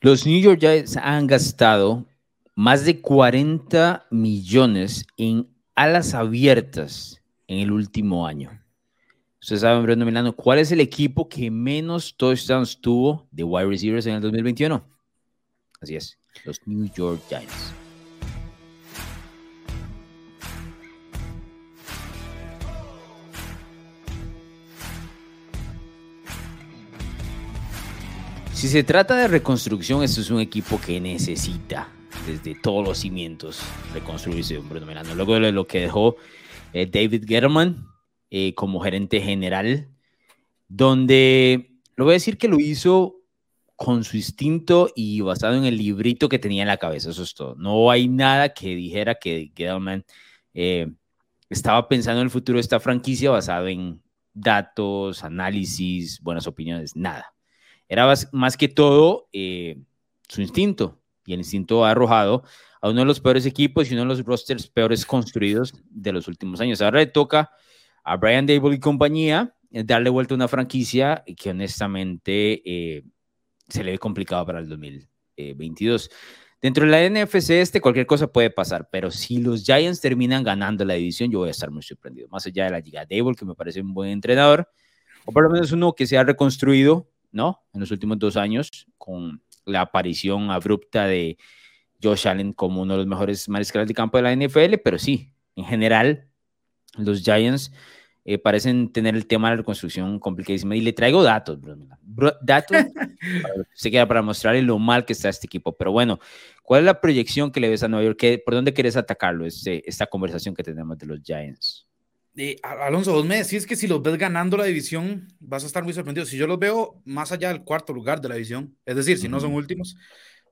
Los New York Giants han gastado más de 40 millones en alas abiertas en el último año. Ustedes saben, Brendo Milano, ¿cuál es el equipo que menos touchdowns tuvo de wide receivers en el 2021? Así es, los New York Giants. Si se trata de reconstrucción, esto es un equipo que necesita desde todos los cimientos reconstruirse, Bruno Milano. Luego de lo que dejó eh, David Gettleman eh, como gerente general, donde lo voy a decir que lo hizo con su instinto y basado en el librito que tenía en la cabeza, eso es todo. No hay nada que dijera que Gettleman eh, estaba pensando en el futuro de esta franquicia basado en datos, análisis, buenas opiniones, nada. Era más, que todo eh, su instinto. Y el instinto ha arrojado a uno de los peores equipos y uno de los rosters peores construidos de los últimos años. Ahora le toca a Brian Dable y compañía eh, darle vuelta a una franquicia que honestamente eh, se le ve complicado para el 2022. Dentro de la NFC este cualquier cosa puede pasar, pero si los Giants terminan ganando la división, yo voy a estar muy sorprendido. Más allá de la Liga Dable, que me parece un buen entrenador, o por lo menos uno que se ha reconstruido ¿no? En los últimos dos años, con la aparición abrupta de Josh Allen como uno de los mejores mariscales de campo de la NFL, pero sí, en general, los Giants eh, parecen tener el tema de la reconstrucción complicadísimo. Y le traigo datos, Bruno. Datos, se queda para mostrarle lo mal que está este equipo. Pero bueno, ¿cuál es la proyección que le ves a Nueva York? ¿Por dónde quieres atacarlo, este, esta conversación que tenemos de los Giants? Alonso, vos me decís que si los ves ganando la división, vas a estar muy sorprendido. Si yo los veo más allá del cuarto lugar de la división, es decir, si no son últimos,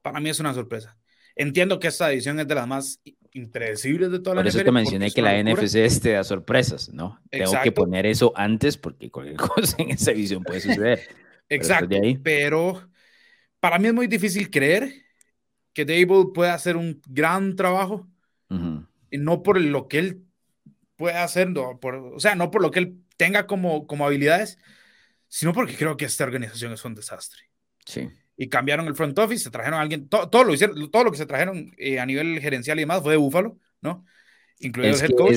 para mí es una sorpresa. Entiendo que esta división es de las más impredecibles de toda la Por eso te mencioné que la NFC este da sorpresas, ¿no? Tengo que poner eso antes porque cualquier cosa en esa división puede suceder. Exacto, pero, para mí es muy difícil creer que Dable pueda hacer un gran trabajo, y no por lo que él puede hacer, por, o sea, no por lo que él tenga como, como habilidades, sino porque creo que esta organización es un desastre. Sí. Y cambiaron el front office, se trajeron a alguien, todo, lo hicieron, todo lo que se trajeron eh, a nivel gerencial y demás fue de Búfalo, ¿no? Incluido el head coach.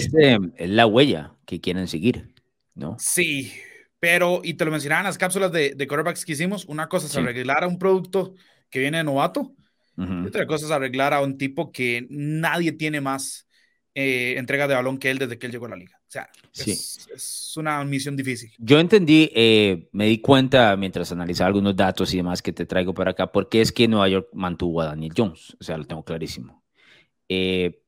Es, la huella que quieren seguir, ¿no? Sí, pero, y te lo mencionaban las cápsulas de, de quarterbacks que hicimos, una cosa es arreglar a un producto que viene de novato, y otra cosa es arreglar a un tipo que nadie tiene más eh, entrega de balón que él desde que él llegó a la liga. O sea, es, una misión difícil. Yo entendí, eh, me di cuenta mientras analizaba algunos datos y demás que te traigo para acá, porque es que Nueva York mantuvo a Daniel Jones. O sea, lo tengo clarísimo. Eh,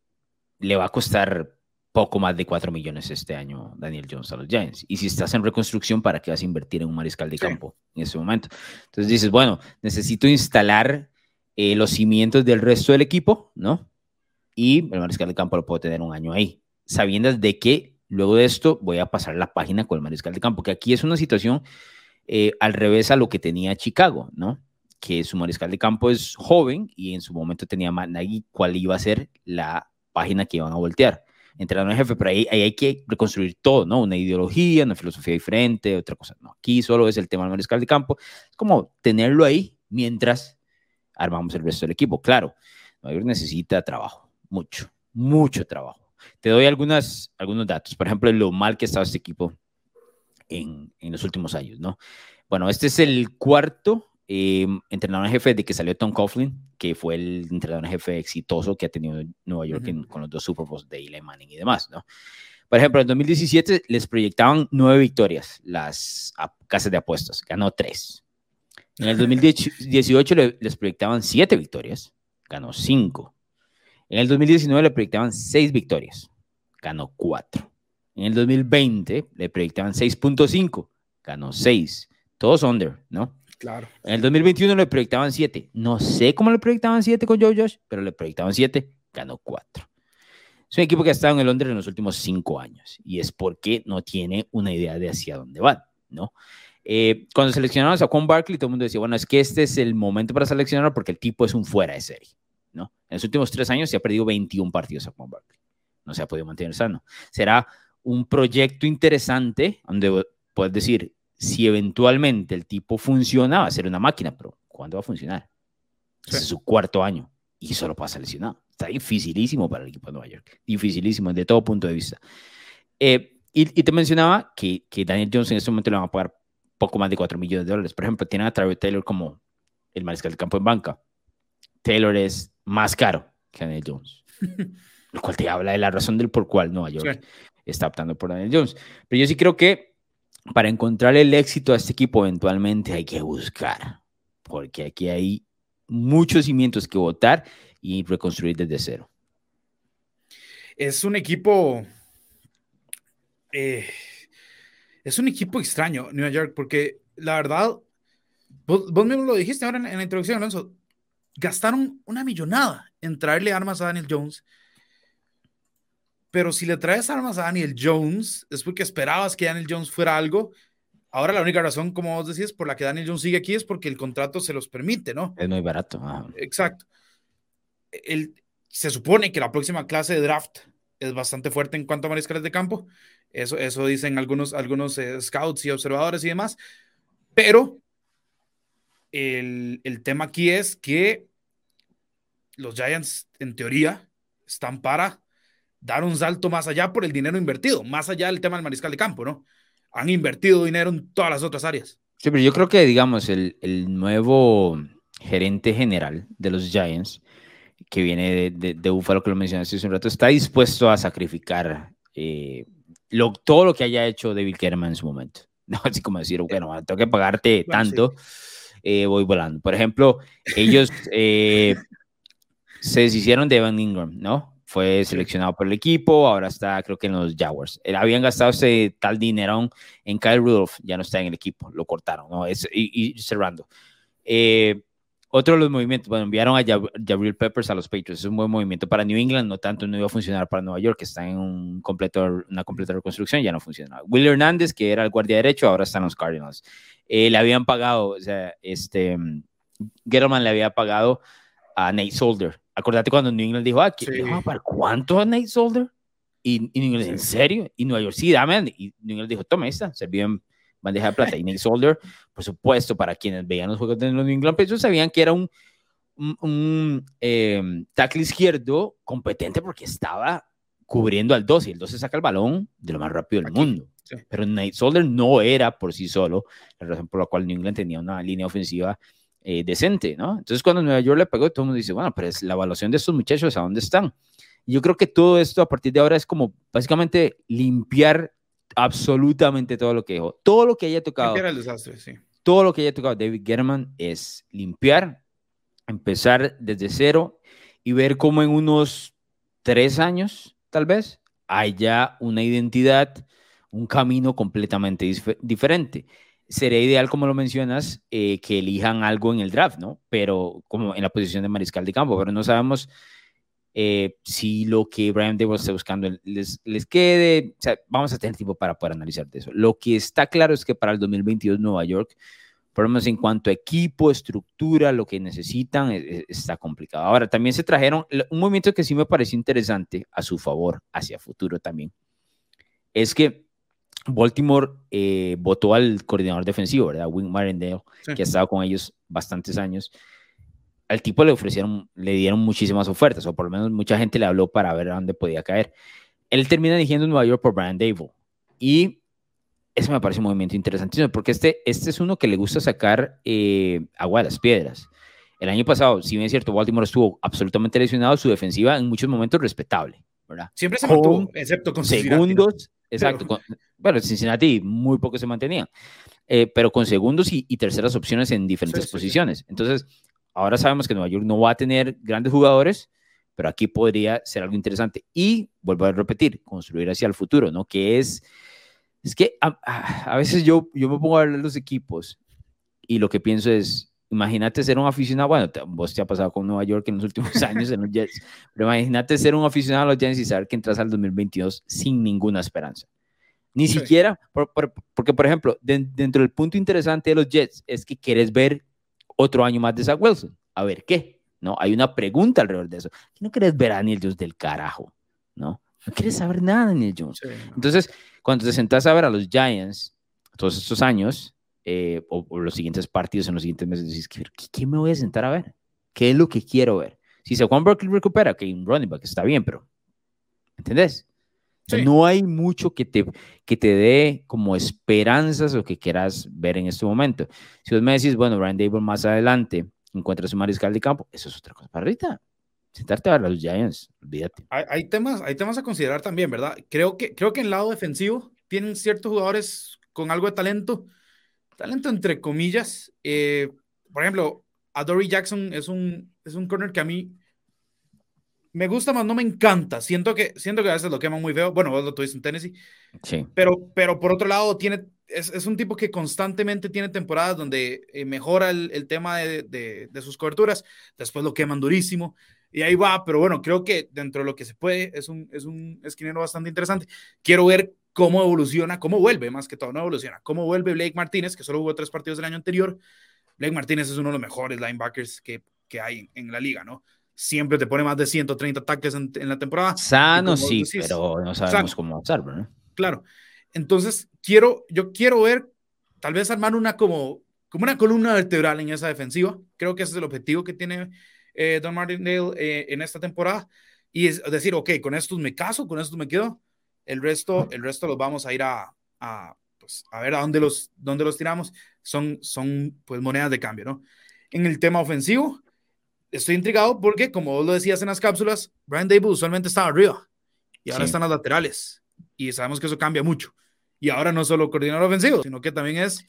le va a costar poco más de 4 millones este año Daniel Jones a los Giants. Y si estás en reconstrucción, ¿para qué vas a invertir en un mariscal de campo en ese momento? Entonces dices, bueno, necesito instalar los cimientos del resto del equipo, ¿no? Y el mariscal de campo lo puedo tener un año ahí, sabiendo de que luego de esto voy a pasar la página con el mariscal de campo, que aquí es una situación eh, al revés a lo que tenía Chicago, ¿no? Que su mariscal de campo es joven y en su momento tenía ahí cuál iba a ser la página que iban a voltear. Entrenador en jefe, pero ahí, ahí, hay que reconstruir todo, ¿no? Una ideología, una filosofía diferente, otra cosa. No, aquí solo es el tema del mariscal de campo. Es como tenerlo ahí mientras armamos el resto del equipo. Claro, York necesita trabajo mucho, mucho trabajo. Te doy algunas, algunos datos, por ejemplo, lo mal que estaba este equipo en, en los últimos años, ¿no? Bueno, este es el cuarto eh, entrenador en jefe de que salió Tom Coughlin, que fue el entrenador en jefe exitoso que ha tenido Nueva York con los dos Super Bowls de Eli Manning y demás, ¿no? Por ejemplo, en 2017 les proyectaban nueve victorias las casas de apuestas, ganó tres. En el 2018 les proyectaban siete victorias, ganó cinco. En el 2019 le proyectaban 6 victorias, ganó 4. En el 2020 le proyectaban 6.5, ganó 6. Todos under, ¿no? Claro. En el 2021 le proyectaban 7. No sé cómo le proyectaban 7 con Joe Josh, pero le proyectaban 7, ganó 4. Es un equipo que ha estado en el under en los últimos 5 años y es porque no tiene una idea de hacia dónde van, ¿no? Eh, cuando seleccionaron a Juan Barkley, todo el mundo decía, bueno, es que este es el momento para seleccionar porque el tipo es un fuera de serie. En los últimos tres años se ha perdido 21 partidos a Juan Barkley. No se ha podido mantener sano. Será un proyecto interesante donde puedes decir, si eventualmente el tipo funciona, va a ser una máquina, pero ¿cuándo va a funcionar? es su cuarto año y solo pasa lesionado. Está dificilísimo para el equipo de Nueva York. Dificilísimo desde todo punto de vista. Eh, y, te mencionaba que, que, Daniel Jones en este momento le van a pagar poco más de 4 millones de dólares. Por ejemplo, tiene a Travis Taylor como el mariscal del campo en banca. Taylor es más caro que Daniel Jones. lo cual te habla de la razón del por cual Nueva York está optando por Daniel Jones. Pero yo sí creo que para encontrar el éxito a este equipo eventualmente hay que buscar, porque aquí hay muchos cimientos que votar y reconstruir desde cero. Es un equipo... Eh, es un equipo extraño, New York, porque la verdad, vos, mismo lo dijiste ahora en, en la introducción, Alonso, gastaron una millonada en traerle armas a Daniel Jones pero si le traes armas a Daniel Jones, es porque esperabas que Daniel Jones fuera algo. Ahora la única razón, como vos decís, por la que Daniel Jones sigue aquí es porque el contrato se los permite, ¿no? Es muy barato. Exacto. El, se supone que la próxima clase de draft es bastante fuerte en cuanto a mariscales de campo. Eso, eso dicen algunos, algunos eh, scouts y observadores y demás. Pero el, el tema aquí es que los Giants, en teoría, están para dar un salto más allá por el dinero invertido, más allá del tema del mariscal de campo, ¿no? Han invertido dinero en todas las otras áreas. Sí, pero yo creo que, digamos, el, el nuevo gerente general de los Giants, que viene de, de, de Buffalo, que lo mencionaste hace un rato, está dispuesto a sacrificar eh, lo, todo lo que haya hecho David Kerman en su momento. No, así como decir, bueno, tengo que pagarte tanto, eh, voy volando. Por ejemplo, ellos eh, se deshicieron de Evan Ingram, ¿no? fue seleccionado por el equipo, ahora está creo que en los Jaguars. Eh, habían gastado ese tal dinero en Kyle Rudolph, ya no está en el equipo, lo cortaron, ¿no? Es, y, cerrando. Eh, otro de los movimientos, bueno, enviaron a Jabril Peppers a los Patriots, es un buen movimiento para New England, no tanto no iba a funcionar para Nueva York, que está en un completo, una completa reconstrucción, ya no funciona. Will Hernández, que era el guardia derecho, ahora está en los Cardinals. Eh, le habían pagado, o sea, este, Gettleman le había pagado a Nate Solder, Acordate cuando New England dijo, ah, ¿para cuánto a Nate Solder? Y, New England, ¿en serio? Y Nueva York, sí, dame. Y New England dijo, toma esta, se en bandeja de plata. Y Nate Solder, por supuesto, para quienes veían los juegos de los New England Patriots, sabían que era un, un, eh, tackle izquierdo competente porque estaba cubriendo al 2 y el 12 saca el balón de lo más rápido del mundo. Pero Nate Solder no era por sí solo la razón por la cual New England tenía una línea ofensiva eh, decente, ¿no? Entonces cuando Nueva York le pegó, todo el mundo dice, bueno, pero es la evaluación de estos muchachos, ¿a dónde están? Y yo creo que todo esto a partir de ahora es como básicamente limpiar absolutamente todo lo que dejó. Todo lo que haya tocado. Limpiar el desastre, sí. Todo lo que haya tocado David German es limpiar, empezar desde cero y ver cómo en unos tres años, tal vez, haya una identidad, un camino completamente diferente sería ideal, como lo mencionas, eh, que elijan algo en el draft, ¿no? Pero como en la posición de mariscal de campo, pero no sabemos eh, si lo que Brian Debo está buscando les, les quede. O sea, vamos a tener tiempo para poder analizar de eso. Lo que está claro es que para el 2022 Nueva York, por lo menos en cuanto a equipo, estructura, lo que necesitan, e, e, está complicado. Ahora, también se trajeron un movimiento que sí me pareció interesante a su favor, hacia futuro también. Es que Baltimore eh, votó al coordinador defensivo, ¿verdad? Wing Marindale, que ha estado con ellos bastantes años. Al tipo le ofrecieron, le dieron muchísimas ofertas, o por lo menos mucha gente le habló para ver a dónde podía caer. Él termina eligiendo Nueva York por Brian Dable. Y eso me parece un movimiento interesantísimo, porque este, este es uno que le gusta sacar eh, agua de las piedras. El año pasado, si bien es cierto, Baltimore estuvo absolutamente lesionado, su defensiva en muchos momentos respetable, ¿verdad? Siempre se mantuvo, excepto con segundos, Exacto. bueno, Cincinnati muy poco se mantenía, eh, pero con segundos y, terceras opciones en diferentes posiciones. Entonces, ahora sabemos que Nueva York no va a tener grandes jugadores, pero aquí podría ser algo interesante. Y vuelvo a repetir, construir hacia el futuro, ¿no? Que es, es que a, a, veces yo, yo me pongo a ver los equipos y lo que pienso es, imagínate ser un aficionado, bueno, vos te ha pasado con Nueva York en los últimos años en los Jets, pero imagínate ser un aficionado a los Jets y saber que entras al 2022 sin ninguna esperanza. Ni siquiera, porque por ejemplo, dentro del punto interesante de los Jets es que quieres ver otro año más de Zach Wilson. A ver qué, ¿no? Hay una pregunta alrededor de eso. ¿No quieres ver a Daniel Jones del carajo? ¿No? No quieres saber nada de Daniel Jones. Entonces, cuando te sentás a ver a los Giants todos estos años, eh, o, los siguientes partidos en los siguientes meses, dices, ¿qué, me voy a sentar a ver? ¿Qué es lo que quiero ver? Si Saquon Berkeley recupera, que un running back está bien, pero ¿entendés? No hay mucho que te, que te dé como esperanzas o que quieras ver en este momento. Si vos me decís, bueno, Ryan Dable más adelante encuentra su mariscal de campo, eso es otra cosa para ahorita. Sentarte a ver los Giants, olvídate. Hay, temas, hay temas a considerar también, ¿verdad? Creo que, creo que en el lado defensivo tienen ciertos jugadores con algo de talento, talento entre comillas. Eh, por ejemplo, Adory Jackson es un, es un corner que a mí me gusta más, no me encanta. Siento que, siento que a veces lo queman muy feo. Bueno, vos lo tuviste en Tennessee. Sí. Pero, pero por otro lado, tiene, es, es un tipo que constantemente tiene temporadas donde eh, mejora el, el tema de, de, de, sus coberturas. Después lo queman durísimo. Y ahí va, pero bueno, creo que dentro de lo que se puede, es un, es un esquinero bastante interesante. Quiero ver cómo evoluciona, cómo vuelve, más que todo, no evoluciona, cómo vuelve Blake Martínez, que solo jugó tres partidos del año anterior. Blake Martínez es uno de los mejores linebackers que, que hay en, la liga, ¿no? Siempre te pone más de 130 tackles en, en la temporada. Sano, sí, pero no sabemos cómo ¿no? Claro. Entonces, quiero, yo quiero ver, tal vez armar una como, como una columna vertebral en esa defensiva. Creo que ese es el objetivo que tiene eh, Don Martindale eh, en esta temporada. Y es decir, ok, con estos me caso, con estos me quedo el resto, el resto los vamos a ir a, a, pues, a ver a dónde los, dónde los tiramos. Son, son pues monedas de cambio, ¿no? En el tema ofensivo, estoy intrigado porque, como vos lo decías en las cápsulas, Brian Dable usualmente estaba arriba y ahora están las laterales. Y sabemos que eso cambia mucho. Y ahora no solo coordinador ofensivo, sino que también es...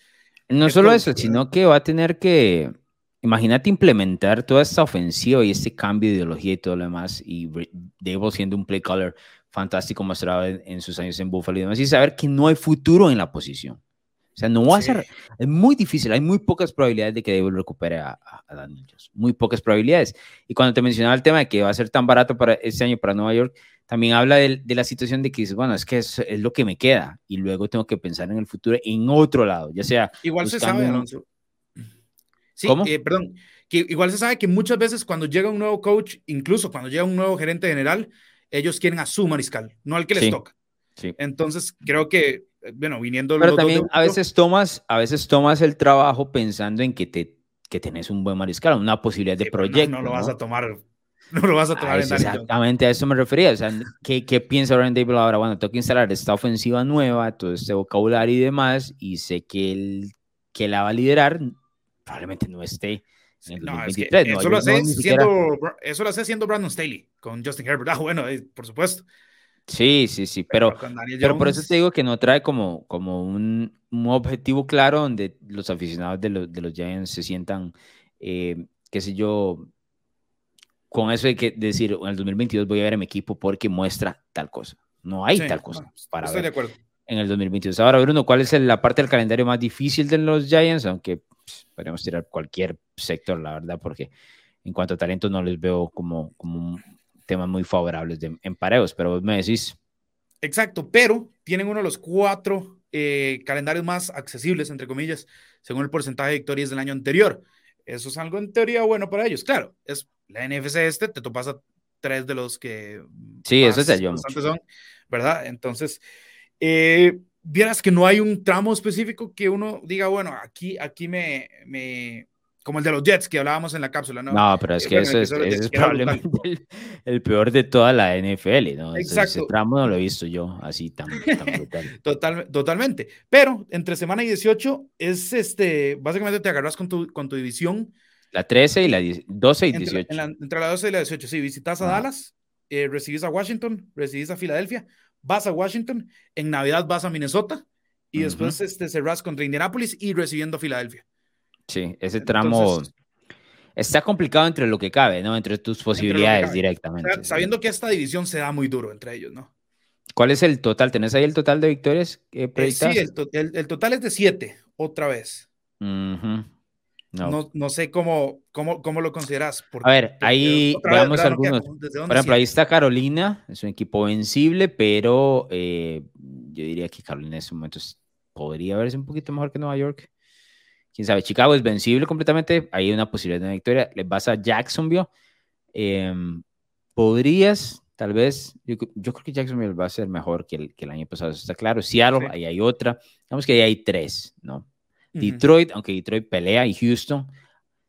No solo eso, sino que va a tener que, imagínate implementar toda esta ofensiva y este cambio de ideología y todo lo demás, y Dable siendo un play caller fantástico mostrado en, sus años en Buffalo y demás, y saber que no hay futuro en la posición. O sea, no va a ser, es muy difícil, hay muy pocas probabilidades de que Dable recupere a, a, Daniel Jones, muy pocas probabilidades. Y cuando te mencionaba el tema de que va a ser tan barato para este año para Nueva York, también habla de, de la situación de que dices, bueno, es que es, es, lo que me queda y luego tengo que pensar en el futuro en otro lado, ya sea... Igual se sabe, Alonso. Sí, ¿Cómo? Eh, perdón, que igual se sabe que muchas veces cuando llega un nuevo coach, incluso cuando llega un nuevo gerente general, ellos quieren a su mariscal, no al que les toca. Sí. Entonces, creo que, bueno, viniendo... Pero también a veces, tomas, a veces tomas el trabajo pensando en que, te, que tenés un buen mariscal, una posibilidad de proyecto. No, lo vas a tomar no lo vas a tomar a eso, Exactamente a eso me refería. O sea, ¿qué, qué piensa Ryan Dable ahora? Bueno, tengo que instalar esta ofensiva nueva, todo este vocabulario y demás, y sé que él que la va a liderar probablemente no esté no, eso, lo hace siendo, eso lo hace siendo Brandon Staley con Justin Herbert. Ah, bueno, eh, por supuesto. Sí, sí, sí, pero, pero, por eso te digo que no trae como, como un, un objetivo claro donde los aficionados de, los, de los Giants se sientan, eh, qué sé yo, con eso de que decir, en el 2022 voy a ver a mi equipo porque muestra tal cosa. No hay tal cosa para estoy de acuerdo. en el 2022. Ahora, Bruno, ¿cuál es la parte del calendario más difícil de los Giants? Aunque podríamos tirar cualquier sector, la verdad, porque en cuanto a talento no les veo como, como temas muy favorables de, en pareos, pero vos me decís. Exacto, pero tienen uno de los cuatro eh, calendarios más accesibles, entre comillas, según el porcentaje de victorias del año anterior. Eso es algo en teoría bueno para ellos. Claro, es la NFC este, te topas a tres de los que sí, eso es yo son, ¿verdad? Entonces, eh, vieras que no hay un tramo específico que uno diga, bueno, aquí, aquí me, me, como el de los Jets que hablábamos en la cápsula, ¿no? No, pero es que eso es, es probablemente el, peor de toda la NFL, ¿no? Exacto. Ese, tramo no lo he visto yo así tan, brutal. Total, totalmente. Pero entre semana y 18 es este, básicamente te agarras con tu, con tu división. La 13 y la 12 y 18. Entre, la 12 y la 18, sí, visitas a Dallas, eh, recibís a Washington, recibís a Filadelfia vas a Washington, en Navidad vas a Minnesota y después este, cerras contra Indianapolis y recibiendo a Filadelfia. Sí, ese tramo está complicado entre lo que cabe, ¿no? Entre tus posibilidades directamente. Sabiendo que esta división se da muy duro entre ellos, ¿no? ¿Cuál es el total? ¿Tenés ahí el total de victorias? Eh, sí, el, total es de siete, otra vez. No. no. sé cómo, cómo, cómo lo consideras. a ver, ahí veamos algunos. Por ejemplo, ahí está Carolina, es un equipo vencible, pero eh, yo diría que Carolina en ese momento podría verse un poquito mejor que Nueva York. Quién sabe, Chicago es vencible completamente, hay una posibilidad de victoria. Le vas a Jacksonville, em, podrías, tal vez, yo, creo que Jacksonville va a ser mejor que el, que el año pasado, eso está claro. Seattle, ahí hay otra. Digamos que ahí hay tres, ¿no? Detroit, aunque Detroit pelea, y Houston.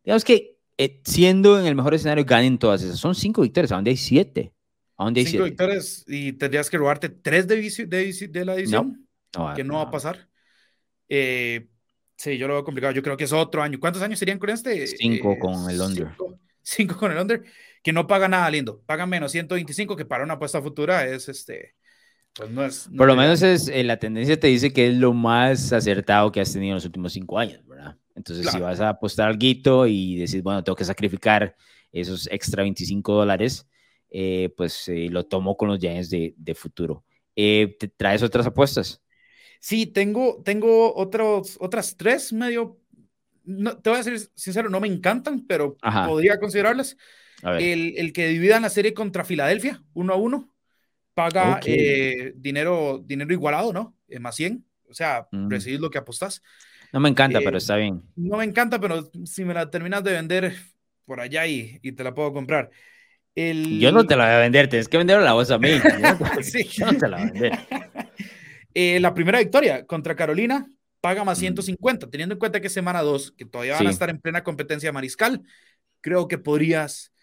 Digamos que eh, siendo en el mejor escenario, ganen todas esas. Son cinco victorias, ¿a dónde hay siete? ¿A dónde hay cinco victorias y tendrías que robarte tres de, de, la división, que no, va a pasar. Eh, sí, yo lo veo complicado. Yo creo que es otro año. ¿Cuántos años serían con este? Cinco con el under. Cinco, con el under, que no paga nada lindo. Paga menos 125, que para una apuesta futura es este. Pues no es, Por lo menos es, eh, la tendencia te dice que es lo más acertado que has tenido en los últimos cinco años, ¿verdad? Entonces, si vas a apostar algo y decís, bueno, tengo que sacrificar esos extra 25 dólares, eh, pues eh, lo tomo con los Giants de, de futuro. Eh, ¿Te traes otras apuestas? Sí, tengo, tengo otros, otras tres medio, no, te voy a ser sincero, no me encantan, pero podría considerarlas. El, el, que divida la serie contra Filadelfia, uno a uno, paga dinero, dinero igualado, ¿no? más 100, o sea, mm. recibir lo que apostas. No me encanta, pero eh, está bien. No me encanta, pero si me la terminas de vender por allá y, y te la puedo comprar. El... Yo no te la voy a vender, tienes que vender la voz a mí. sí. Yo no te la voy a vender. Eh, la primera victoria contra Carolina paga más 150, mm. teniendo en cuenta que es semana 2, que todavía van a estar en plena competencia mariscal, creo que podrías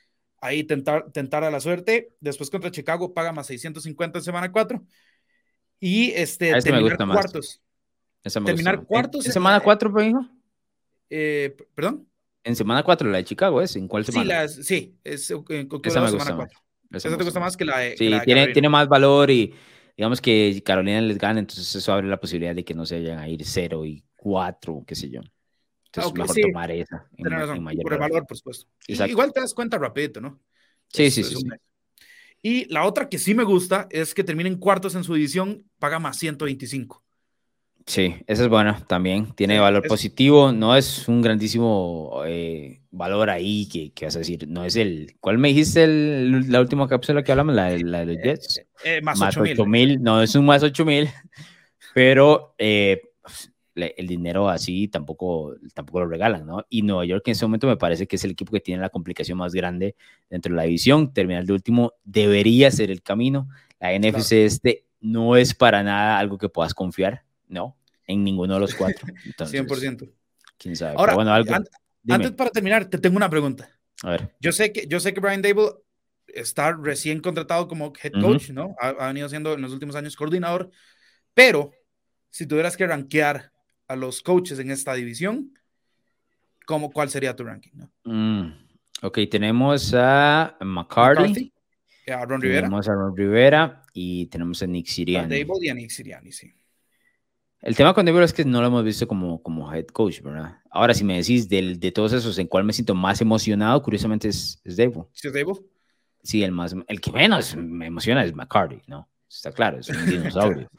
ahí tentar, tentar a la suerte. Después contra Chicago paga más 650 en semana 4. Y este, terminar cuartos terminar cuartos. ¿En semana 4, pues, hijo? Eh, ¿Perdón? En semana 4, la de Chicago, ¿es? ¿En cuál semana? Sí, sí es en, Esa me semana 4. Esa te gusta más que la de. Sí, tiene, tiene más valor y digamos que Carolina les gana, entonces eso abre la posibilidad de que no se vayan a ir 0 y 4, qué sé yo. Entonces, okay, mejor sí. tomar esa. En, razón, mayor por el valor, por supuesto. igual te das cuenta rapidito, ¿no? Sí, sí, sí, sí. Y la otra que sí me gusta es que terminen cuartos en su división, paga más 125. Sí, eso es bueno también. Tiene valor positivo. No es un grandísimo eh, valor ahí que, que, vas a decir. No es el. ¿Cuál me dijiste el, la última cápsula que hablamos? La, la de los eh, Jets. Eh, más, más 8000. No es un más 8000. Pero pues, el dinero así tampoco, tampoco lo regalan, ¿no? Y Nueva York en ese momento me parece que es el equipo que tiene la complicación más grande dentro de la división. Terminar de último debería ser el camino. La NFC este no es para nada algo que puedas confiar no, en ninguno de los cuatro. 100%. Quién sabe. Ahora, bueno, antes para terminar, te tengo una pregunta. A ver. Yo sé que, yo sé que Brian Dable está recién contratado como head coach, ¿no? Ha, venido siendo en los últimos años coordinador, pero si tuvieras que rankear a los coaches en esta división, ¿cómo, ¿cuál sería tu ranking? ¿no? Mm, ok, tenemos a McCarthy, a Ron Rivera. Tenemos a Ron Rivera y tenemos a Nick Sirianni. A Dable y a Nick Sirianni, sí. El tema con Denver es que no lo hemos visto como, como head coach, ¿verdad? Ahora, si me decís del, de todos esos en cuál me siento más emocionado, curiosamente es, es Dave. ¿Sí es Dave? Sí, el, más, el que menos me emociona es McCarty, ¿no? Está claro, es un dinosaurio.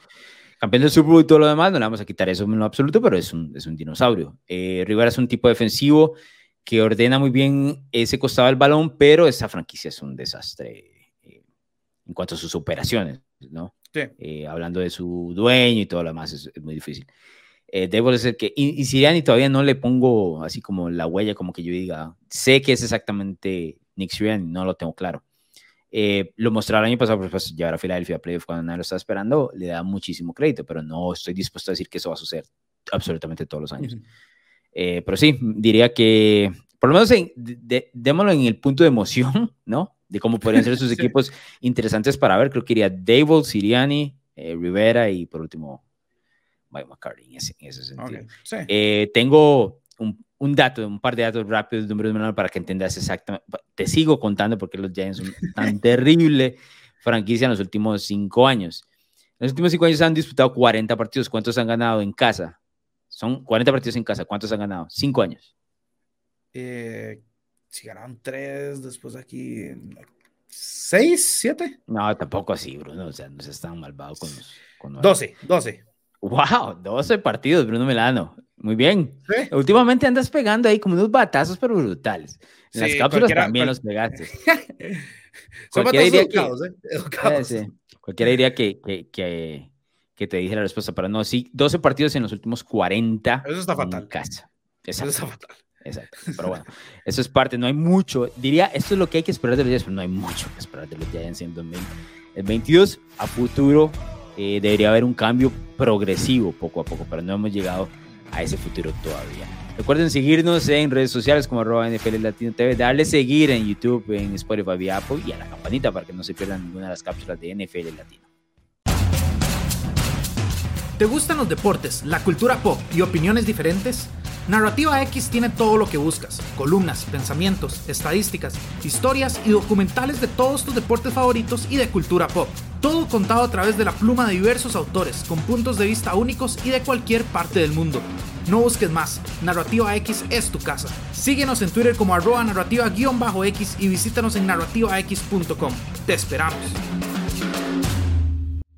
Campeón del Super Bowl y todo lo demás, no le vamos a quitar eso en lo absoluto, pero es un, es un dinosaurio. Eh, Rivera es un tipo defensivo que ordena muy bien ese costado del balón, pero esa franquicia es un desastre eh, en cuanto a sus operaciones, ¿no? Eh, hablando de su dueño y todo lo demás, es, muy difícil. Eh, debo decir que, y, y Siriani todavía no le pongo así como la huella, como que yo diga, sé que es exactamente Nick Siriani, no lo tengo claro. Eh, lo mostró el año pasado, pues, pues llevar a Filadelfia a playoff cuando nadie lo está esperando, le da muchísimo crédito, pero no estoy dispuesto a decir que eso va a suceder absolutamente todos los años. Eh, pero sí, diría que, por lo menos, démoslo en el punto de emoción, ¿no? De cómo podrían ser sus equipos interesantes para ver. Creo que iría Dable, Siriani, eh, Rivera y por último Mike McCarthy en ese, sentido. Eh, tengo un, un, dato, un par de datos rápidos, números menores para que entendas exactamente. Te sigo contando porque los Giants son tan terrible franquicia en los últimos cinco años. En los últimos cinco años han disputado 40 partidos. ¿Cuántos han ganado en casa? Son 40 partidos en casa. ¿Cuántos han ganado? Cinco años. Eh, si ganaron tres, después aquí seis, siete. No, tampoco así, Bruno. O sea, no se están malvados con los. Con 12, 12. Wow, 12 partidos, Bruno Melano. Muy bien. Últimamente andas pegando ahí como unos batazos, pero brutales. En las cápsulas también los pegaste. Son cualquiera diría educados, que, ¿eh? educados. Sí, Cualquiera diría que, que, que, que, te dije la respuesta, pero no, sí, 12 partidos en los últimos 40. Eso está fatal. Casa. Eso está fatal. Exacto. Pero bueno, eso es parte, no hay mucho. Diría, esto es lo que hay que esperar de los Giants, pero no hay mucho que esperar de los Giants en el 22. A futuro eh, debería haber un cambio progresivo poco a poco, pero no hemos llegado a ese futuro todavía. Recuerden seguirnos en redes sociales como arroba NFL Latino TV, darle seguir en YouTube, en Spotify y Apple y a la campanita para que no se pierdan ninguna de las cápsulas de NFL Latino. ¿Te gustan los deportes, la cultura pop y opiniones diferentes? Narrativa X tiene todo lo que buscas, columnas, pensamientos, estadísticas, historias y documentales de todos tus deportes favoritos y de cultura pop. Todo contado a través de la pluma de diversos autores, con puntos de vista únicos y de cualquier parte del mundo. No busques más, Narrativa X es tu casa. Síguenos en Twitter como arroba narrativa-x y visítanos en narrativax.com. Te esperamos.